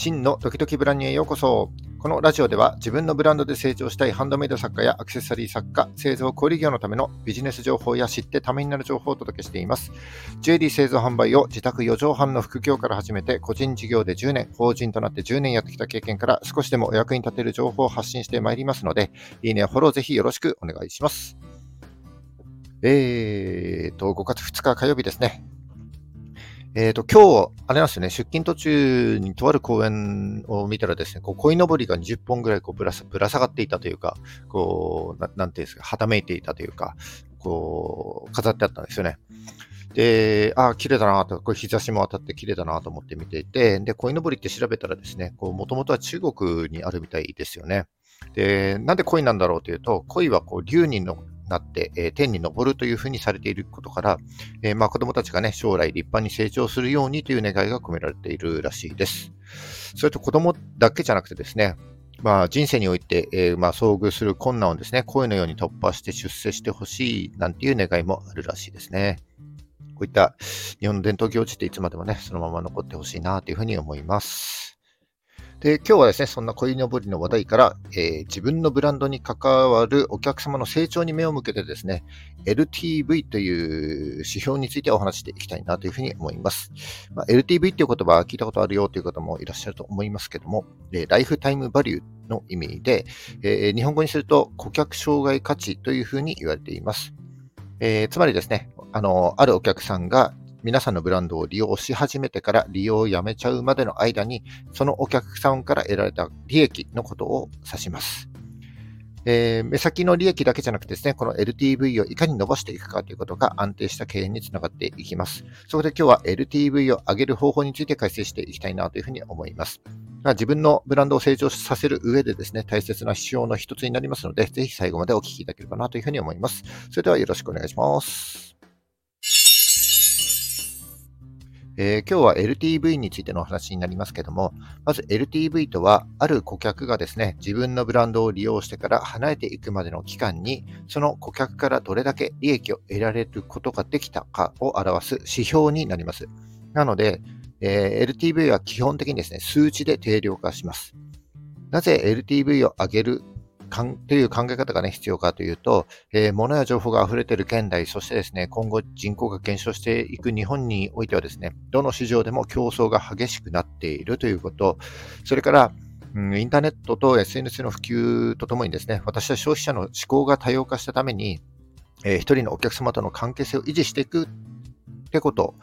真のドキドキブランニュへようこそ。このラジオでは自分のブランドで成長したいハンドメイド作家やアクセサリー作家、製造小売業のためのビジネス情報や知ってためになる情報をお届けしています。JD 製造販売を自宅4畳半の副業から始めて個人事業で10年、法人となって10年やってきた経験から少しでもお役に立てる情報を発信してまいりますので、いいねフォローぜひよろしくお願いします。えーと、5月2日火曜日ですね。えっ、ー、と、今日、あれなんですよね、出勤途中にとある公園を見たらですね、こう、鯉のぼりが20本ぐらいこうぶらぶら下がっていたというか、こう、なんていうんですか、はためいていたというか、こう、飾ってあったんですよね。で、ああ、綺麗だなと、これ日差しも当たって綺麗だなと思って見ていて、で、鯉のぼりって調べたらですね、こう、もともとは中国にあるみたいですよね。で、なんで鯉なんだろうというと、鯉はこう、竜にのなって、えー、天に昇るというふうにされていることから、えー、まあ、子供たちがね、将来立派に成長するようにという願いが込められているらしいです。それと子供だけじゃなくてですね、まあ、人生において、えー、まあ、遭遇する困難をですね、声のように突破して出世してほしいなんていう願いもあるらしいですね。こういった日本の伝統行事っていつまでもね、そのまま残ってほしいなというふうに思います。で、今日はですね、そんな鯉のぼりの話題から、えー、自分のブランドに関わるお客様の成長に目を向けてですね、LTV という指標についてお話していきたいなというふうに思います。まあ、LTV という言葉は聞いたことあるよという方もいらっしゃると思いますけども、えー、ライフタイムバリューの意味で、えー、日本語にすると顧客障害価値というふうに言われています。えー、つまりですね、あの、あるお客さんが皆さんのブランドを利用し始めてから利用をやめちゃうまでの間に、そのお客さんから得られた利益のことを指します。えー、目先の利益だけじゃなくてですね、この LTV をいかに伸ばしていくかということが安定した経営につながっていきます。そこで今日は LTV を上げる方法について解説していきたいなというふうに思います。まあ、自分のブランドを成長させる上でですね、大切な指標の一つになりますので、ぜひ最後までお聞きいただければなというふうに思います。それではよろしくお願いします。えー、今日は LTV についてのお話になりますけども、まず LTV とは、ある顧客がですね、自分のブランドを利用してから離れていくまでの期間に、その顧客からどれだけ利益を得られることができたかを表す指標になります。なので、えー、LTV は基本的にですね、数値で定量化します。なぜ LTV を上げるかんという考え方がね、必要かというと、えー、物や情報が溢れている現代、そしてですね、今後人口が減少していく日本においてはですね、どの市場でも競争が激しくなっているということ、それから、うん、インターネットと SNS の普及とともにですね、私は消費者の思考が多様化したために、えー、一人のお客様との関係性を維持していくってこと、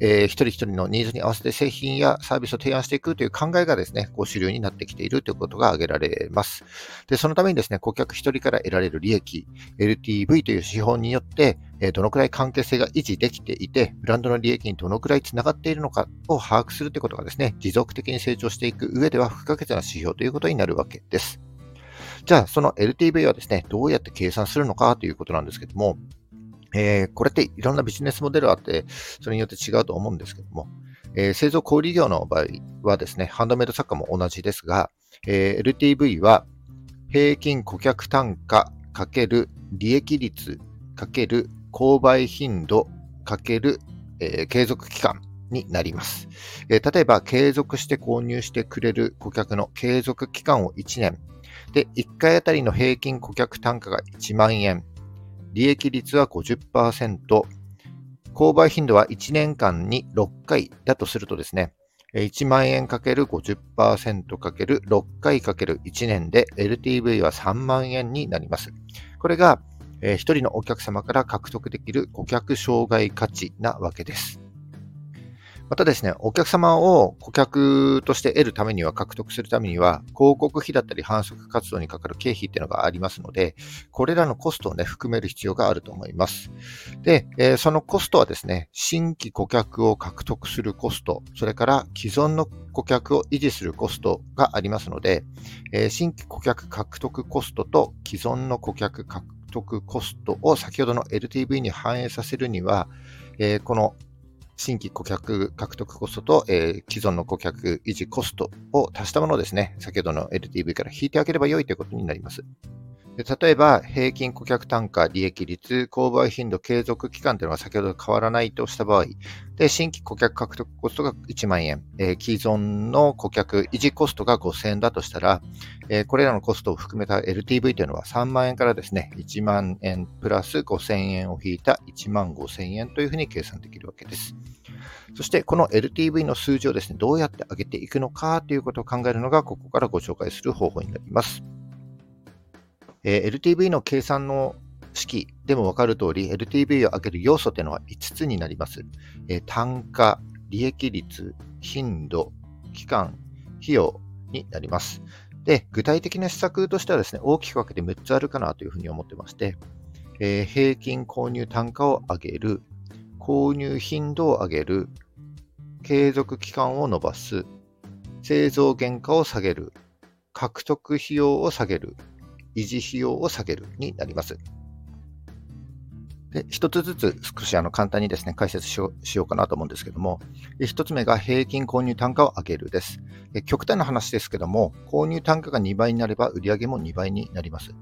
えー、一人一人のニーズに合わせて製品やサービスを提案していくという考えがですね、こう主流になってきているということが挙げられます。で、そのためにですね、顧客一人から得られる利益、LTV という資本によって、えー、どのくらい関係性が維持できていて、ブランドの利益にどのくらいつながっているのかを把握するということがですね、持続的に成長していく上では不可欠な指標ということになるわけです。じゃあ、その LTV はですね、どうやって計算するのかということなんですけども、えー、これっていろんなビジネスモデルあって、それによって違うと思うんですけども、えー、製造小売業の場合はですね、ハンドメイド作家も同じですが、えー、LTV は平均顧客単価かける利益率かける購買頻度かける、えー、継続期間になります、えー。例えば、継続して購入してくれる顧客の継続期間を1年。で、1回あたりの平均顧客単価が1万円。利益率は50%、購買頻度は1年間に6回だとするとですね、1万円 ×50%×6 回 ×1 年で LTV は3万円になります。これが、1人のお客様から獲得できる顧客障害価値なわけです。またですね、お客様を顧客として得るためには、獲得するためには、広告費だったり販促活動にかかる経費っていうのがありますので、これらのコストをね、含める必要があると思います。で、えー、そのコストはですね、新規顧客を獲得するコスト、それから既存の顧客を維持するコストがありますので、えー、新規顧客獲得コストと既存の顧客獲得コストを先ほどの LTV に反映させるには、えー、この新規顧客獲得コストと、えー、既存の顧客維持コストを足したものをですね、先ほどの LTV から引いてあげれば良いということになります。で例えば、平均顧客単価、利益率、購買頻度、継続期間というのが先ほど変わらないとした場合、で、新規顧客獲得コストが1万円、えー、既存の顧客維持コストが5000円だとしたら、えー、これらのコストを含めた LTV というのは3万円からですね、1万円プラス5000円を引いた1万5000円というふうに計算できるわけです。そして、この LTV の数字をですね、どうやって上げていくのかということを考えるのが、ここからご紹介する方法になります。えー、LTV の計算の式でも分かる通り、LTV を上げる要素というのは5つになります。えー、単価、利益率、頻度、期間、費用になります。で、具体的な施策としてはですね、大きく分けて6つあるかなというふうに思ってまして、えー、平均購入単価を上げる、購入頻度を上げる、継続期間を延ばす、製造原価を下げる、獲得費用を下げる、維持費用を下げるになります。で一つずつ少しあの簡単にですね解説しようかなと思うんですけども、一つ目が平均購入単価を上げるです。極端な話ですけども、購入単価が2倍になれば売上も2倍になります。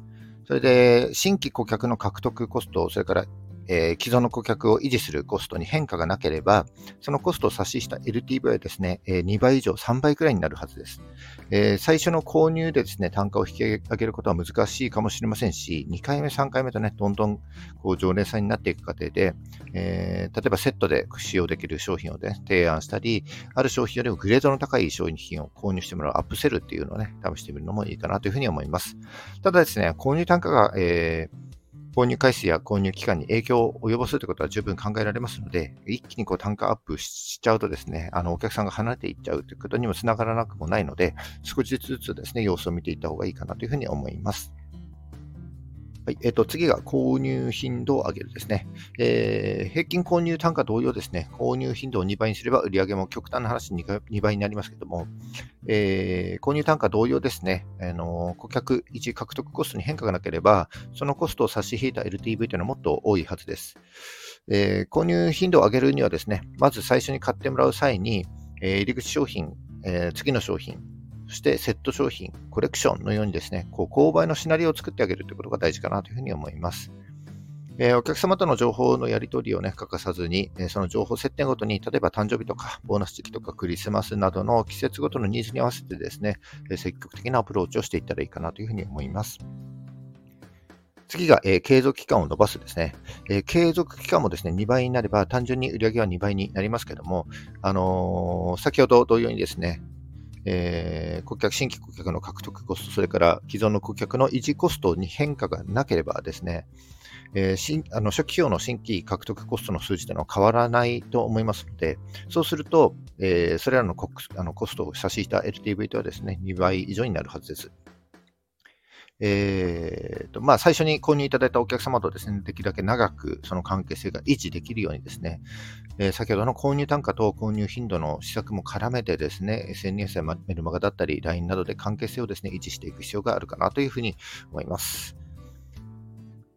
それで、新規顧客の獲得コスト、それからえー、既存の顧客を維持するコストに変化がなければ、そのコストを差しした LTV はですね、えー、2倍以上、3倍くらいになるはずです。えー、最初の購入でですね、単価を引き上げることは難しいかもしれませんし、2回目、3回目とね、どんどんこう常連さんになっていく過程で、え、例えばセットで使用できる商品を、ね、提案したり、ある商品よりもグレードの高い商品を購入してもらうアップセルっていうのをね、試してみるのもいいかなというふうに思います。ただですね、購入単価が、えー購入回数や購入期間に影響を及ぼすということは十分考えられますので、一気にこう単価アップしちゃうとですね、あのお客さんが離れていっちゃうということにもつながらなくもないので、少しずつですね、様子を見ていった方がいいかなというふうに思います。はいえー、と次が購入頻度を上げるですね、えー、平均購入単価同様ですね、購入頻度を2倍にすれば売上も極端な話 2, 2倍になりますけども、えー、購入単価同様ですね、あの顧客1獲得コストに変化がなければ、そのコストを差し引いた LTV というのはもっと多いはずです。え、購入頻度を上げるにはですね、まず最初に買ってもらう際に、え、入り口商品、え、次の商品、そしてセット商品、コレクションのようにですね、こう購買のシナリオを作ってあげるということが大事かなというふうに思います。えー、お客様との情報のやり取りをね、欠かさずに、えー、その情報設定ごとに、例えば誕生日とか、ボーナス時期とか、クリスマスなどの季節ごとのニーズに合わせてですね、えー、積極的なアプローチをしていったらいいかなというふうに思います。次が、え、継続期間を伸ばすですね、え、継続期間もですね、2倍になれば単純に売り上げは2倍になりますけども、あの、先ほど同様にですね、えー、顧客、新規顧客の獲得コスト、それから既存の顧客の維持コストに変化がなければですね、えー、新あの初期費用の新規獲得コストの数字というのは変わらないと思いますので、そうすると、えー、それらのコあのコストを差し引いた LTV とはですね、2倍以上になるはずです。えーとまあ、最初に購入いただいたお客様とですね、できるだけ長くその関係性が維持できるようにですね、えー、先ほどの購入単価と購入頻度の施策も絡めてですね、SNS やメルマガだったり LINE などで関係性をですね、維持していく必要があるかなというふうに思います。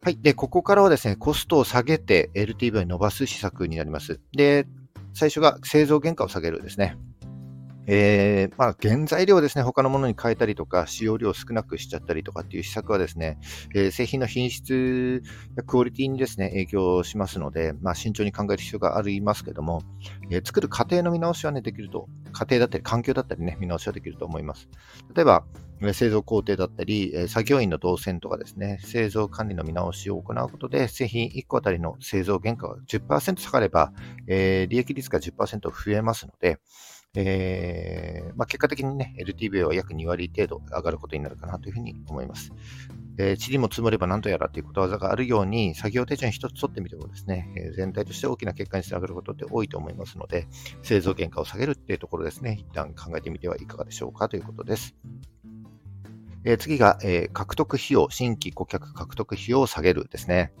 はい。で、ここからはですね、コストを下げて LTV を伸ばす施策になります。で、最初が製造原価を下げるですね。えー、まあ、原材料ですね、他のものに変えたりとか、使用量を少なくしちゃったりとかっていう施策はですね、えー、製品の品質やクオリティにですね、影響しますので、まあ、慎重に考える必要がありますけども、えー、作る過程の見直しはね、できると、過程だったり環境だったりね、見直しはできると思います。例えば、製造工程だったり、作業員の動線とかですね、製造管理の見直しを行うことで、製品1個あたりの製造原価が10%下がれば、えー、利益率が10%増えますので、えーまあ、結果的にね、LTV は約2割程度上がることになるかなというふうに思います。えー、塵も積もれば何とやらということわざがあるように、作業手順一つ取ってみてもですね、全体として大きな結果につながることって多いと思いますので、製造原価を下げるっていうところですね、一旦考えてみてはいかがでしょうかということです。えー、次が、えー、獲得費用、新規顧客獲得費用を下げるですね。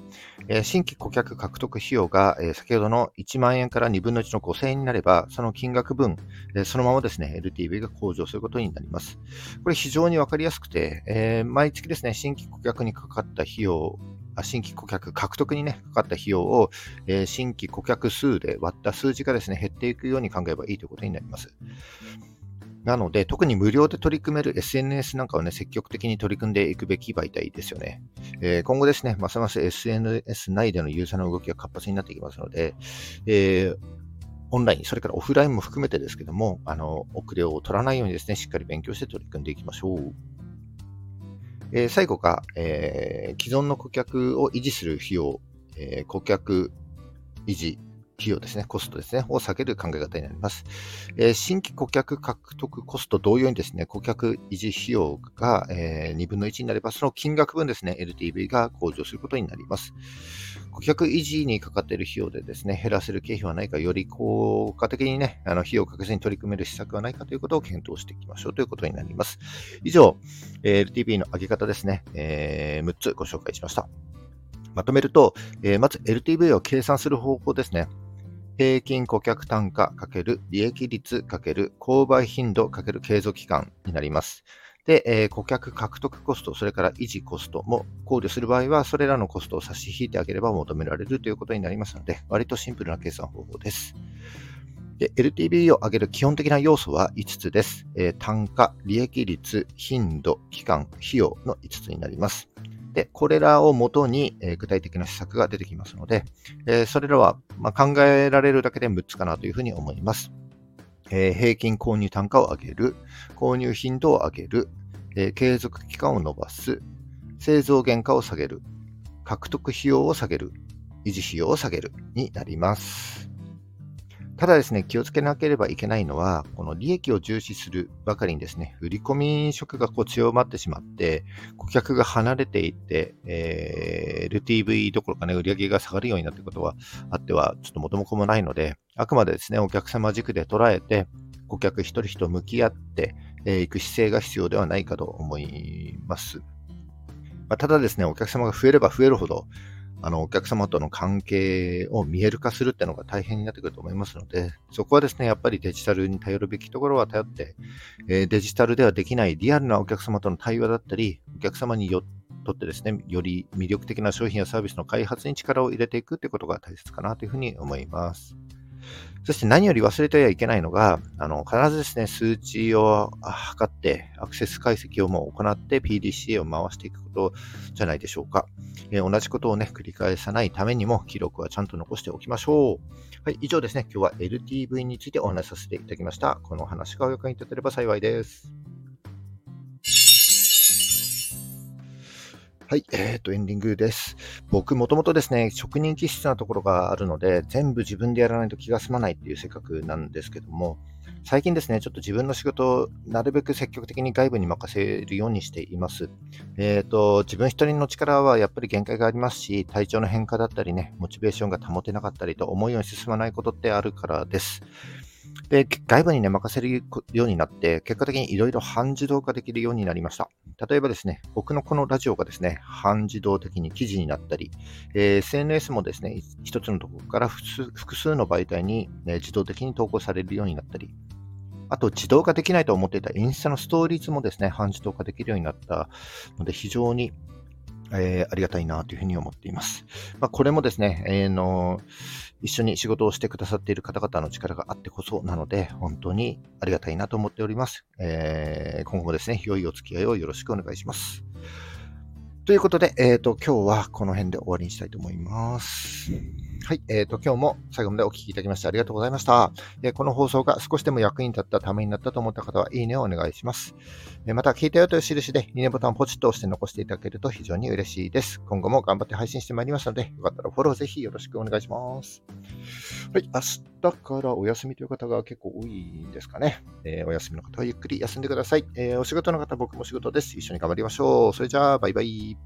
えー、新規顧客獲得費用が、え先ほどの1万円から2分の1の5000円になれば、その金額分、えそのままですね、LTV が向上することになります。これ非常にわかりやすくて、え毎月ですね、新規顧客にかかった費用新規顧客獲得にね、かかった費用を、え新規顧客数で割った数字がですね、減っていくように考えればいいということになります。なので、特に無料で取り組める SNS なんかをね、積極的に取り組んでいくべき媒体ですよね。えー、今後ですね、ますます SNS 内でのユーザーの動きが活発になっていきますので、えー、オンライン、それからオフラインも含めてですけども、あの、遅れを取らないようにですね、しっかり勉強して取り組んでいきましょう。えー、最後が、えー、既存の顧客を維持する費用、えー、顧客維持費用ですね、コストですね、を下げる考え方になります。えー、新規顧客獲得コスト同様にですね、顧客維持費用が、えー、2分の1になれば、その金額分ですね、LTV が向上することになります。顧客維持にかかっている費用でですね、減らせる経費はないか、より効果的にね、あの費用をかけずに取り組める施策はないかということを検討していきましょうということになります。以上、LTV の上げ方ですね、えー、6つご紹介しました。まとめると、えー、まず LTV を計算する方法ですね。平均顧客単価×利益率×購買頻度×継続期間になります。で、えー、顧客獲得コスト、それから維持コストも考慮する場合は、それらのコストを差し引いてあげれば求められるということになりますので、割とシンプルな計算方法です。で、LTV を上げる基本的な要素は5つです。えー、単価、利益率、頻度、期間、費用の5つになります。で、これらをもとに、え、具体的な施策が出てきますので、え、それらは、ま、考えられるだけで6つかなというふうに思います。え、平均購入単価を上げる、購入頻度を上げる、え継続期間を伸ばす、製造原価を下げる、獲得費用を下げる、維持費用を下げるになります。ただですね、気をつけなければいけないのは、この利益を重視するばかりにですね、売り込み色がこう強まってしまって、顧客が離れていって、えー、LTV どころかね、売り上げが下がるようになっていることはあっては、ちょっと元も子もないので、あくまでですね、お客様軸で捉えて、顧客一人一人向き合ってい、えー、く姿勢が必要ではないかと思います。まあ、ただですね、お客様が増えれば増えるほど、あの、お客様との関係を見える化するっていうのが大変になってくると思いますので、そこはですね、やっぱりデジタルに頼るべきところは頼って、えー、デジタルではできないリアルなお客様との対話だったり、お客様によとってですね、より魅力的な商品やサービスの開発に力を入れていくってことが大切かなというふうに思います。そして何より忘れてはいけないのが、あの、必ずですね、数値を測って、アクセス解析をもう行って PDCA を回していくことじゃないでしょうか。えー、同じことをね、繰り返さないためにも、記録はちゃんと残しておきましょう。はい、以上ですね、今日は LTV についてお話しさせていただきました。このお話がお役に立てれば幸いです。はい、えっ、ー、と、エンディングです。僕、もともとですね、職人気質なところがあるので、全部自分でやらないと気が済まないっていう性格なんですけども、最近ですね、ちょっと自分の仕事をなるべく積極的に外部に任せるようにしています。えっ、ー、と、自分一人の力はやっぱり限界がありますし、体調の変化だったりね、モチベーションが保てなかったりと思うように進まないことってあるからです。で、外部にね、任せるようになって、結果的にいろいろ半自動化できるようになりました。例えばですね、僕のこのラジオがですね、半自動的に記事になったり、えー、SNS もですね、一つのところから複数の媒体に、ね、自動的に投稿されるようになったり、あと自動化できないと思っていたインスタのストーリーズもですね、半自動化できるようになったので、非常にえー、ありがたいなというふうに思っています。まあ、これもですね、えー、の、一緒に仕事をしてくださっている方々の力があってこそなので、本当にありがたいなと思っております。えー、今後もですね、良いお付き合いをよろしくお願いします。ということで、えっ、ー、と、今日はこの辺で終わりにしたいと思います。はい。えっ、ー、と、今日も最後までお聞きいただきましてありがとうございました。えこの放送が少しでも役に立ったためになったと思った方は、いいねをお願いします。えまた、聞いたよという印で、いいねボタンをポチッと押して残していただけると非常に嬉しいです。今後も頑張って配信してまいりますので、よかったらフォローぜひよろしくお願いします。はい。明日からお休みという方が結構多いんですかね。えー、お休みの方はゆっくり休んでください。え、お仕事の方、僕も仕事です。一緒に頑張りましょう。それじゃあ、バイバイ。